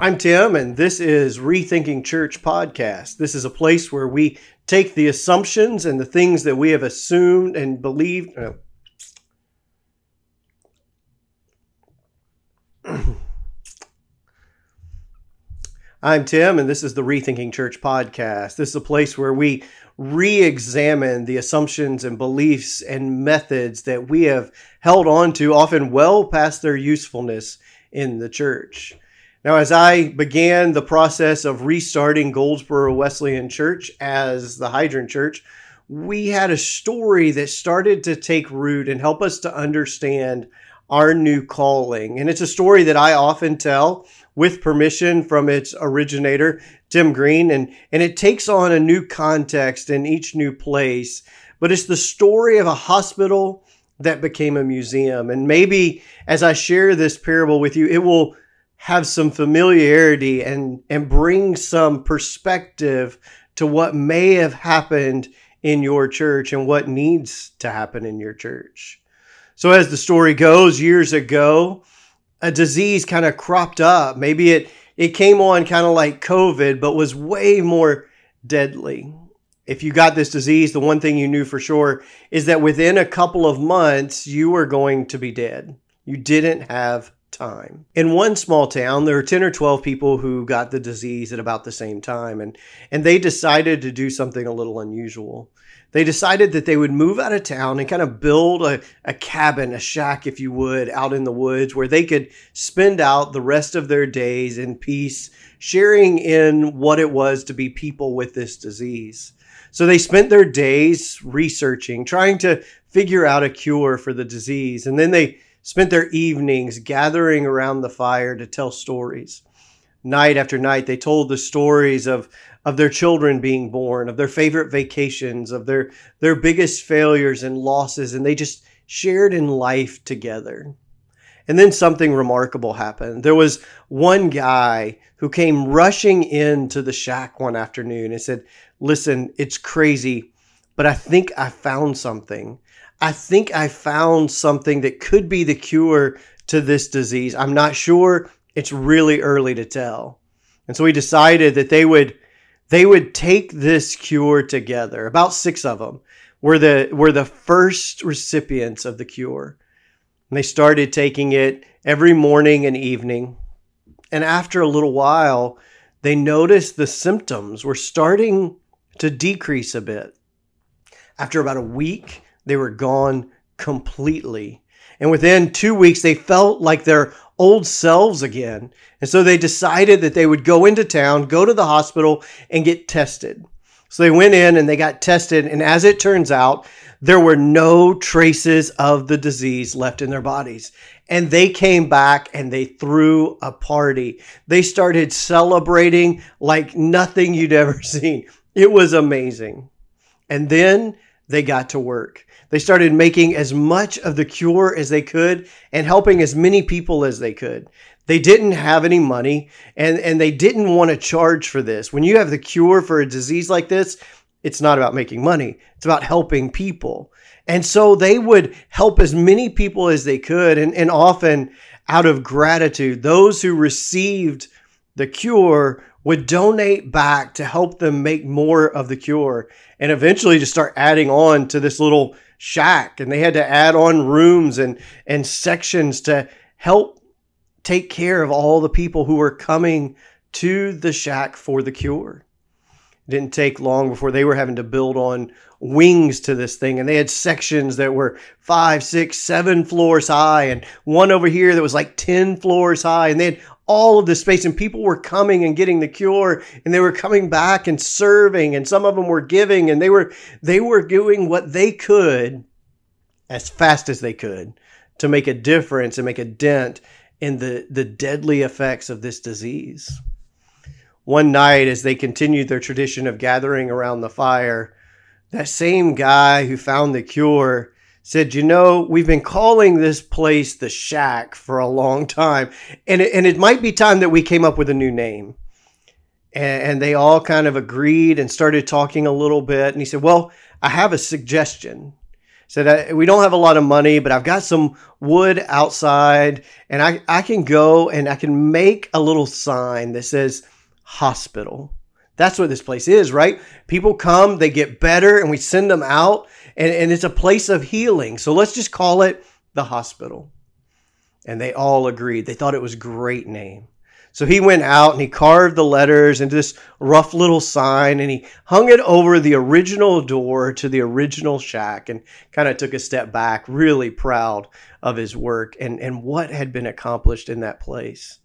I'm Tim, and this is Rethinking Church Podcast. This is a place where we take the assumptions and the things that we have assumed and believed. Uh, I'm Tim, and this is the Rethinking Church Podcast. This is a place where we re examine the assumptions and beliefs and methods that we have held on to, often well past their usefulness in the church. Now, as I began the process of restarting Goldsboro Wesleyan Church as the Hydrant Church, we had a story that started to take root and help us to understand our new calling. And it's a story that I often tell with permission from its originator, Tim Green, and, and it takes on a new context in each new place. But it's the story of a hospital that became a museum. And maybe as I share this parable with you, it will have some familiarity and and bring some perspective to what may have happened in your church and what needs to happen in your church. So as the story goes, years ago, a disease kind of cropped up. Maybe it it came on kind of like COVID, but was way more deadly. If you got this disease, the one thing you knew for sure is that within a couple of months, you were going to be dead. You didn't have time. In one small town, there were 10 or 12 people who got the disease at about the same time, and, and they decided to do something a little unusual. They decided that they would move out of town and kind of build a, a cabin, a shack, if you would, out in the woods where they could spend out the rest of their days in peace, sharing in what it was to be people with this disease. So they spent their days researching, trying to figure out a cure for the disease. And then they spent their evenings gathering around the fire to tell stories. Night after night, they told the stories of, of their children being born, of their favorite vacations, of their, their biggest failures and losses, and they just shared in life together. And then something remarkable happened. There was one guy who came rushing into the shack one afternoon and said, Listen, it's crazy, but I think I found something. I think I found something that could be the cure to this disease. I'm not sure. It's really early to tell. And so we decided that they would they would take this cure together. About 6 of them were the were the first recipients of the cure. And they started taking it every morning and evening. And after a little while, they noticed the symptoms were starting to decrease a bit. After about a week, they were gone completely. And within two weeks, they felt like their old selves again. And so they decided that they would go into town, go to the hospital, and get tested. So they went in and they got tested. And as it turns out, there were no traces of the disease left in their bodies. And they came back and they threw a party. They started celebrating like nothing you'd ever seen. It was amazing. And then they got to work. They started making as much of the cure as they could and helping as many people as they could. They didn't have any money and, and they didn't want to charge for this. When you have the cure for a disease like this, it's not about making money, it's about helping people. And so they would help as many people as they could. And, and often, out of gratitude, those who received the cure would donate back to help them make more of the cure and eventually to start adding on to this little shack and they had to add on rooms and and sections to help take care of all the people who were coming to the shack for the cure. It didn't take long before they were having to build on wings to this thing and they had sections that were five six seven floors high and one over here that was like 10 floors high and they had all of this space and people were coming and getting the cure and they were coming back and serving and some of them were giving and they were they were doing what they could as fast as they could to make a difference and make a dent in the the deadly effects of this disease. One night as they continued their tradition of gathering around the fire that same guy who found the cure said, you know, we've been calling this place the shack for a long time. And it, and it might be time that we came up with a new name. And, and they all kind of agreed and started talking a little bit. And he said, well, I have a suggestion. said, We don't have a lot of money, but I've got some wood outside, and I, I can go and I can make a little sign that says hospital. That's what this place is, right? People come, they get better, and we send them out, and, and it's a place of healing. So let's just call it the hospital. And they all agreed. They thought it was a great name. So he went out and he carved the letters into this rough little sign and he hung it over the original door to the original shack and kind of took a step back, really proud of his work and, and what had been accomplished in that place.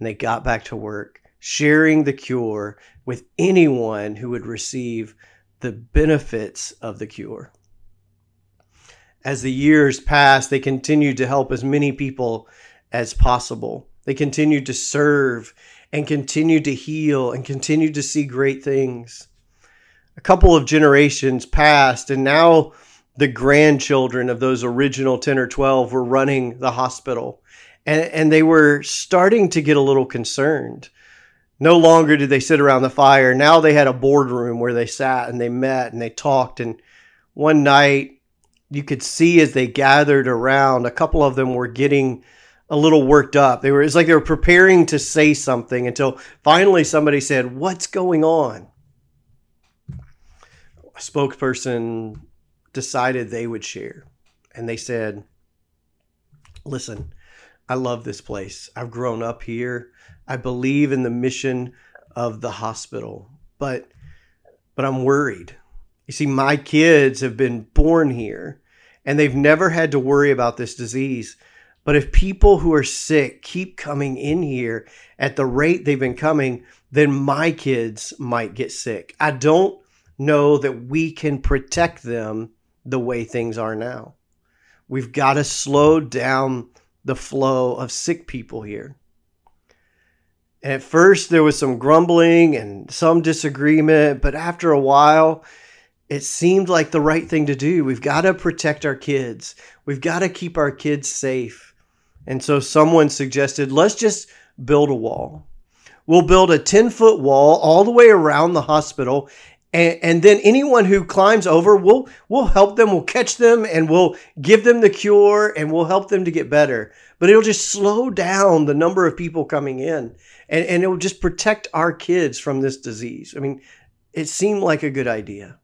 And they got back to work, sharing the cure with anyone who would receive the benefits of the cure. As the years passed, they continued to help as many people as possible. They continued to serve and continued to heal and continued to see great things. A couple of generations passed, and now the grandchildren of those original 10 or 12 were running the hospital. And, and they were starting to get a little concerned. No longer did they sit around the fire. Now they had a boardroom where they sat and they met and they talked. And one night, you could see as they gathered around, a couple of them were getting a little worked up. They were it's like they were preparing to say something until finally somebody said, "What's going on?" A spokesperson decided they would share. And they said, "Listen, I love this place. I've grown up here. I believe in the mission of the hospital, but but I'm worried. You see my kids have been born here and they've never had to worry about this disease." But if people who are sick keep coming in here at the rate they've been coming, then my kids might get sick. I don't know that we can protect them the way things are now. We've got to slow down the flow of sick people here. At first, there was some grumbling and some disagreement, but after a while, it seemed like the right thing to do. We've got to protect our kids. We've got to keep our kids safe. And so someone suggested, let's just build a wall. We'll build a 10 foot wall all the way around the hospital. And, and, then anyone who climbs over, we'll, we'll help them, we'll catch them, and we'll give them the cure and we'll help them to get better. But it'll just slow down the number of people coming in and, and it will just protect our kids from this disease. I mean, it seemed like a good idea.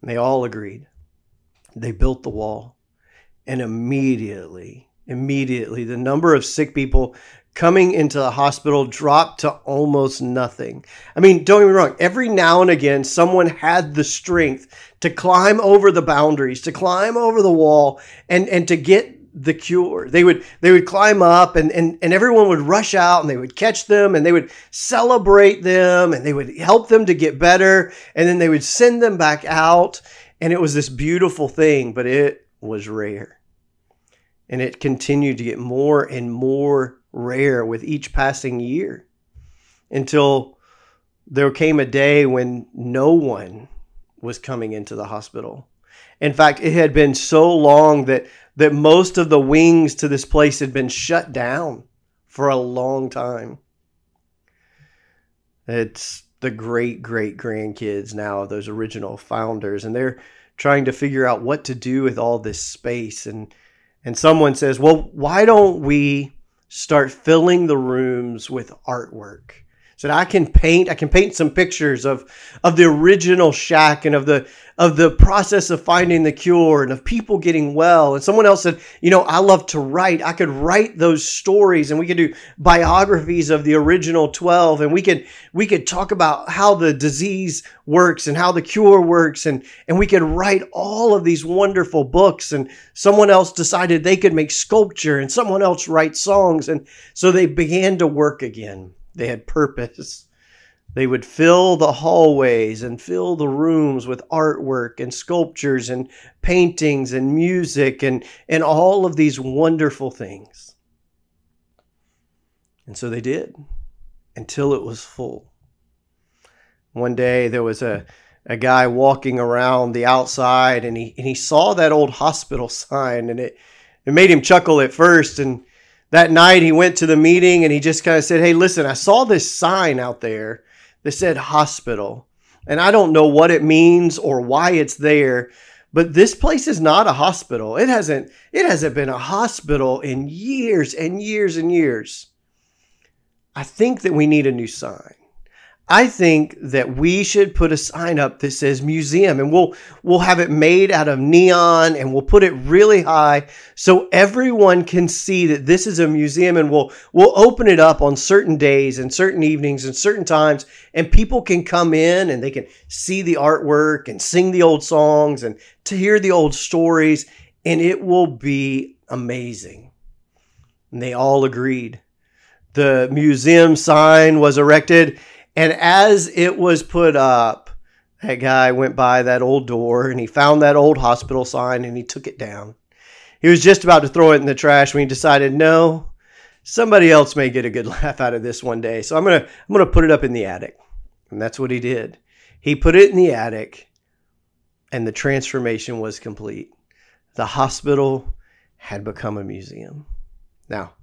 And they all agreed. They built the wall and immediately immediately. The number of sick people coming into the hospital dropped to almost nothing. I mean, don't get me wrong, every now and again, someone had the strength to climb over the boundaries, to climb over the wall, and, and to get the cure. They would they would climb up and, and, and everyone would rush out and they would catch them and they would celebrate them and they would help them to get better and then they would send them back out. And it was this beautiful thing, but it was rare and it continued to get more and more rare with each passing year until there came a day when no one was coming into the hospital. In fact, it had been so long that that most of the wings to this place had been shut down for a long time. It's the great great grandkids now of those original founders and they're trying to figure out what to do with all this space and and someone says, well, why don't we start filling the rooms with artwork? So I can paint, I can paint some pictures of, of the original shack and of the, of the process of finding the cure and of people getting well. And someone else said, you know, I love to write. I could write those stories and we could do biographies of the original 12 and we could, we could talk about how the disease works and how the cure works. And, and we could write all of these wonderful books. And someone else decided they could make sculpture and someone else write songs. And so they began to work again. They had purpose. They would fill the hallways and fill the rooms with artwork and sculptures and paintings and music and, and all of these wonderful things. And so they did until it was full. One day there was a, a guy walking around the outside and he, and he saw that old hospital sign and it, it made him chuckle at first. And that night he went to the meeting and he just kind of said, Hey, listen, I saw this sign out there that said hospital. And I don't know what it means or why it's there, But this place is not a hospital. It hasn't it hasn't been a hospital in years and years and years. I think that we need a new sign. I think that we should put a sign up that says museum and we'll we'll have it made out of neon and we'll put it really high so everyone can see that this is a museum and we'll we'll open it up on certain days and certain evenings and certain times and people can come in and they can see the artwork and sing the old songs and to hear the old stories and it will be amazing. And they all agreed. The museum sign was erected and as it was put up, that guy went by that old door and he found that old hospital sign and he took it down. He was just about to throw it in the trash when he decided, no, somebody else may get a good laugh out of this one day. So I'm gonna I'm gonna put it up in the attic. And that's what he did. He put it in the attic and the transformation was complete. The hospital had become a museum. Now,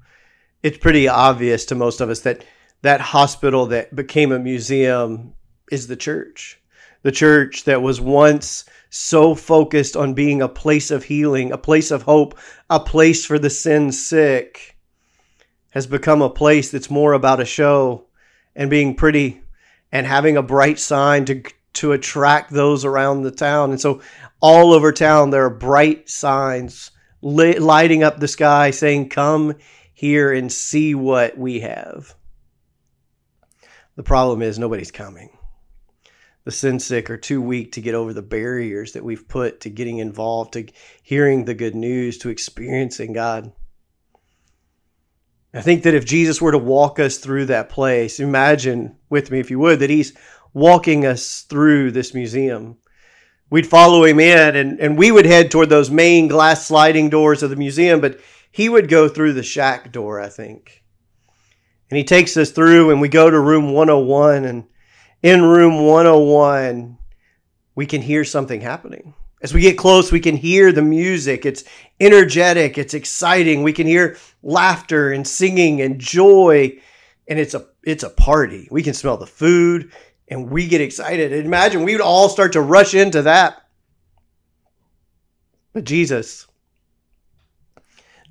it's pretty obvious to most of us that that hospital that became a museum is the church. The church that was once so focused on being a place of healing, a place of hope, a place for the sin sick, has become a place that's more about a show and being pretty and having a bright sign to to attract those around the town. And so all over town there are bright signs lighting up the sky saying come here and see what we have. The problem is nobody's coming. The sin sick are too weak to get over the barriers that we've put to getting involved, to hearing the good news, to experiencing God. I think that if Jesus were to walk us through that place, imagine with me, if you would, that he's walking us through this museum. We'd follow him in and, and we would head toward those main glass sliding doors of the museum, but he would go through the shack door, I think. And he takes us through, and we go to room 101. And in room 101, we can hear something happening. As we get close, we can hear the music. It's energetic, it's exciting. We can hear laughter and singing and joy, and it's a it's a party. We can smell the food and we get excited. And imagine we would all start to rush into that. But Jesus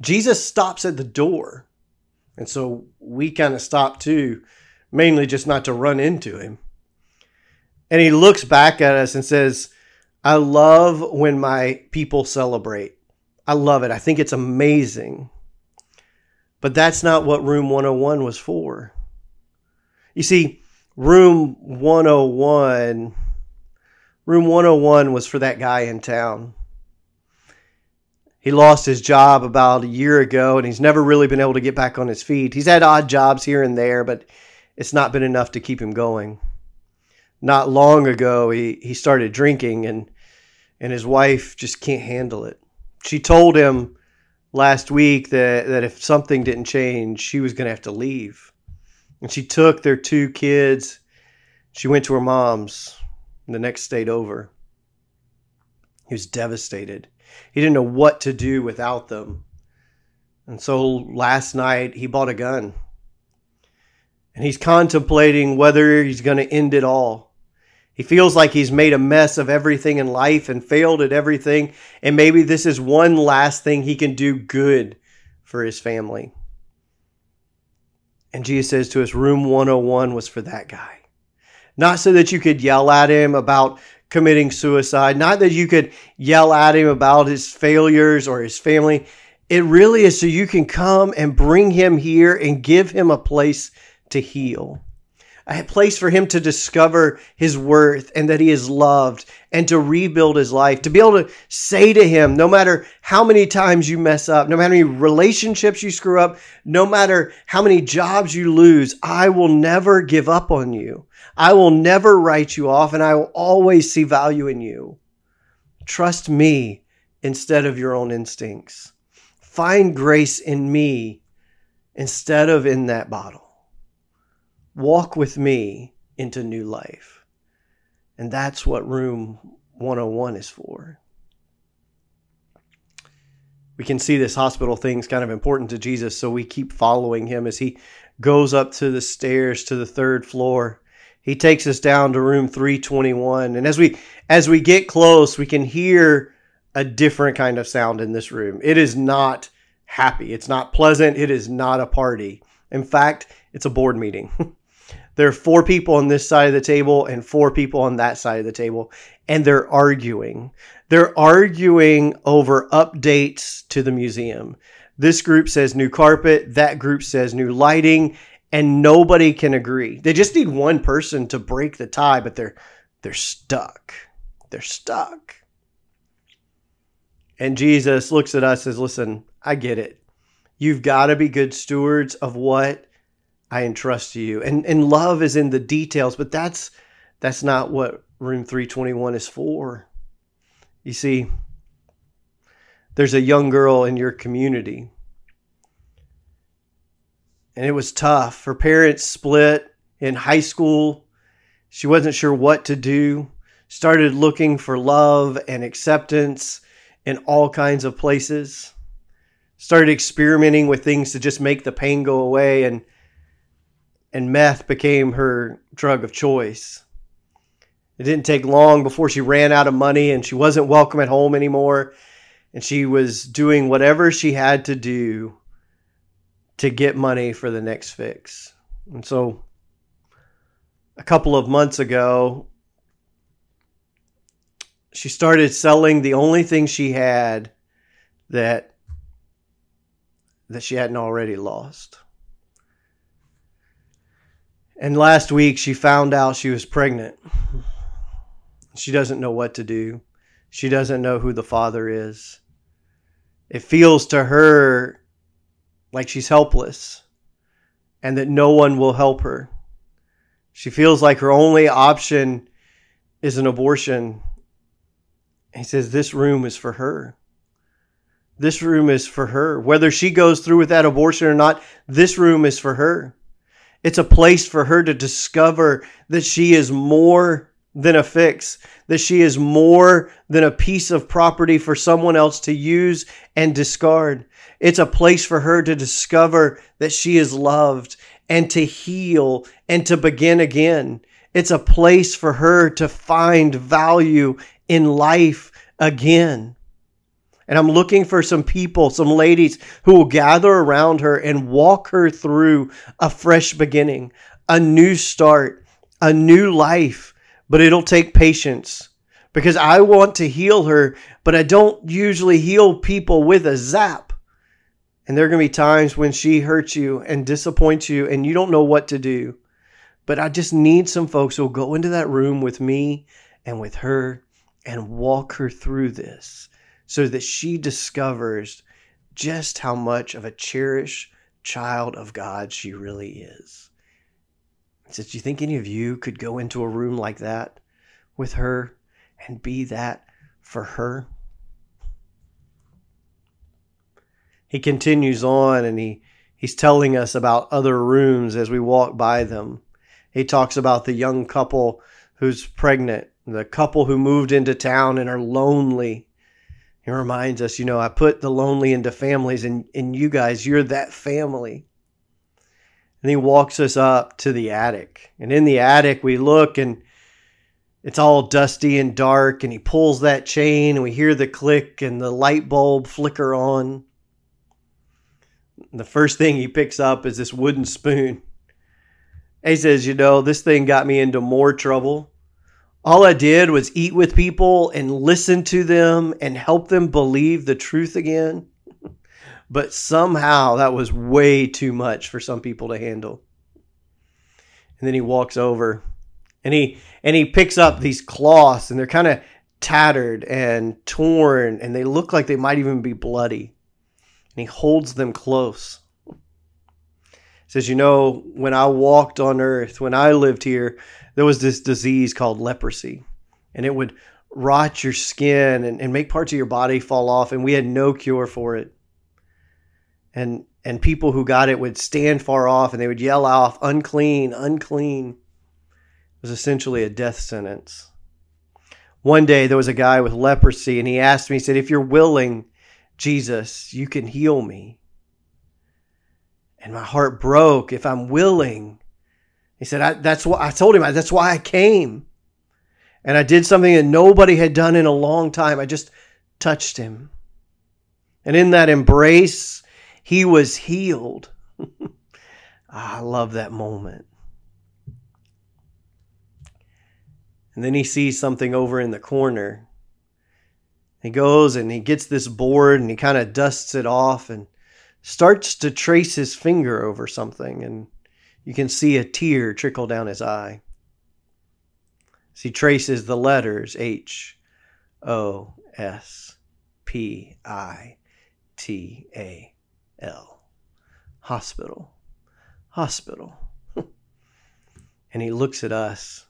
Jesus stops at the door and so we kind of stopped too, mainly just not to run into him. And he looks back at us and says, I love when my people celebrate. I love it. I think it's amazing. But that's not what room 101 was for. You see, room 101 room 101 was for that guy in town he lost his job about a year ago and he's never really been able to get back on his feet. He's had odd jobs here and there, but it's not been enough to keep him going. Not long ago, he, he started drinking and and his wife just can't handle it. She told him last week that, that if something didn't change, she was going to have to leave. And she took their two kids. She went to her mom's the next state over. He was devastated. He didn't know what to do without them. And so last night he bought a gun. And he's contemplating whether he's going to end it all. He feels like he's made a mess of everything in life and failed at everything. And maybe this is one last thing he can do good for his family. And Jesus says to us, Room 101 was for that guy. Not so that you could yell at him about committing suicide, not that you could yell at him about his failures or his family. It really is so you can come and bring him here and give him a place to heal. A place for him to discover his worth and that he is loved and to rebuild his life. To be able to say to him, no matter how many times you mess up, no matter how many relationships you screw up, no matter how many jobs you lose, I will never give up on you. I will never write you off and I will always see value in you. Trust me instead of your own instincts. Find grace in me instead of in that bottle. Walk with me into new life. And that's what room 101 is for. We can see this hospital thing's kind of important to Jesus, so we keep following him as he goes up to the stairs to the third floor he takes us down to room 321 and as we as we get close we can hear a different kind of sound in this room. It is not happy. It's not pleasant. It is not a party. In fact, it's a board meeting. there are four people on this side of the table and four people on that side of the table, and they're arguing. They're arguing over updates to the museum. This group says new carpet, that group says new lighting, and nobody can agree. They just need one person to break the tie, but they're they're stuck. They're stuck. And Jesus looks at us and says, listen, I get it. You've got to be good stewards of what I entrust to you. And and love is in the details, but that's that's not what room 321 is for. You see, there's a young girl in your community. And it was tough. Her parents split in high school. She wasn't sure what to do. Started looking for love and acceptance in all kinds of places. Started experimenting with things to just make the pain go away and and meth became her drug of choice. It didn't take long before she ran out of money and she wasn't welcome at home anymore. And she was doing whatever she had to do to get money for the next fix. And so a couple of months ago, she started selling the only thing she had that that she hadn't already lost. And last week she found out she was pregnant. She doesn't know what to do. She doesn't know who the father is. It feels to her like she's helpless and that no one will help her. She feels like her only option is an abortion he says, This room is for her. This room is for her. Whether she goes through with that abortion or not, this room is for her. It's a place for her to discover that she is more than a fix, that she is more than a piece of property for someone else to use and discard. It's a place for her to discover that she is loved and to heal and to begin again. It's a place for her to find value in life again. And I'm looking for some people, some ladies who will gather around her and walk her through a fresh beginning, a new start, a new life. But it'll take patience because I want to heal her, but I don't usually heal people with a zap. And there are going to be times when she hurts you and disappoints you and you don't know what to do. But I just need some folks who'll go into that room with me and with her and walk her through this so that she discovers just how much of a cherished child of God she really is. So, do you think any of you could go into a room like that with her and be that for her? He continues on and he, he's telling us about other rooms as we walk by them. He talks about the young couple who's pregnant the couple who moved into town and are lonely. He reminds us, you know, I put the lonely into families, and, and you guys, you're that family. And he walks us up to the attic. And in the attic, we look and it's all dusty and dark. And he pulls that chain, and we hear the click and the light bulb flicker on. And the first thing he picks up is this wooden spoon. He says, You know, this thing got me into more trouble all I did was eat with people and listen to them and help them believe the truth again. But somehow that was way too much for some people to handle. And then he walks over and he and he picks up these cloths and they're kind of tattered and torn and they look like they might even be bloody. And he holds them close. Says, "You know, when I walked on earth, when I lived here, there was this disease called leprosy, and it would rot your skin and, and make parts of your body fall off, and we had no cure for it. And and people who got it would stand far off and they would yell off, unclean, unclean. It was essentially a death sentence. One day there was a guy with leprosy and he asked me, he said, If you're willing, Jesus, you can heal me. And my heart broke. If I'm willing, he said, I, that's what I told him. That's why I came. And I did something that nobody had done in a long time. I just touched him. And in that embrace, he was healed. Ah, I love that moment. And then he sees something over in the corner. He goes and he gets this board and he kind of dusts it off and starts to trace his finger over something. And you can see a tear trickle down his eye. As he traces the letters H O S P I T A L. Hospital. Hospital. and he looks at us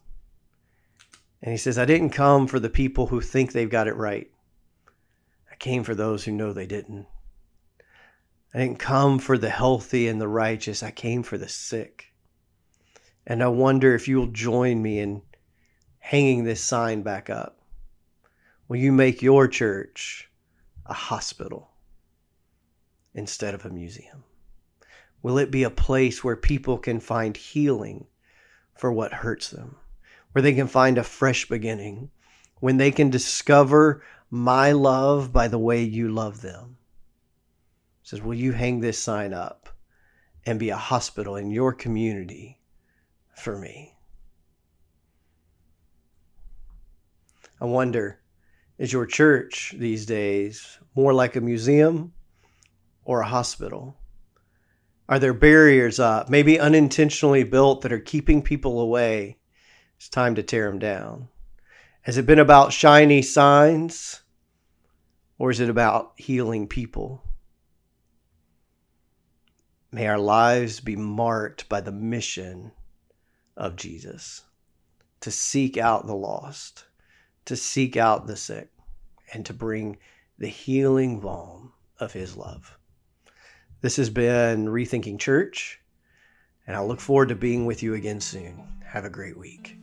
and he says, I didn't come for the people who think they've got it right. I came for those who know they didn't. I didn't come for the healthy and the righteous. I came for the sick. And I wonder if you'll join me in hanging this sign back up. Will you make your church a hospital instead of a museum? Will it be a place where people can find healing for what hurts them? where they can find a fresh beginning, when they can discover my love by the way you love them. Says, Will you hang this sign up and be a hospital in your community for me? I wonder, is your church these days more like a museum or a hospital? Are there barriers up, maybe unintentionally built, that are keeping people away it's time to tear them down. Has it been about shiny signs or is it about healing people? May our lives be marked by the mission of Jesus to seek out the lost, to seek out the sick, and to bring the healing balm of his love. This has been Rethinking Church, and I look forward to being with you again soon. Have a great week.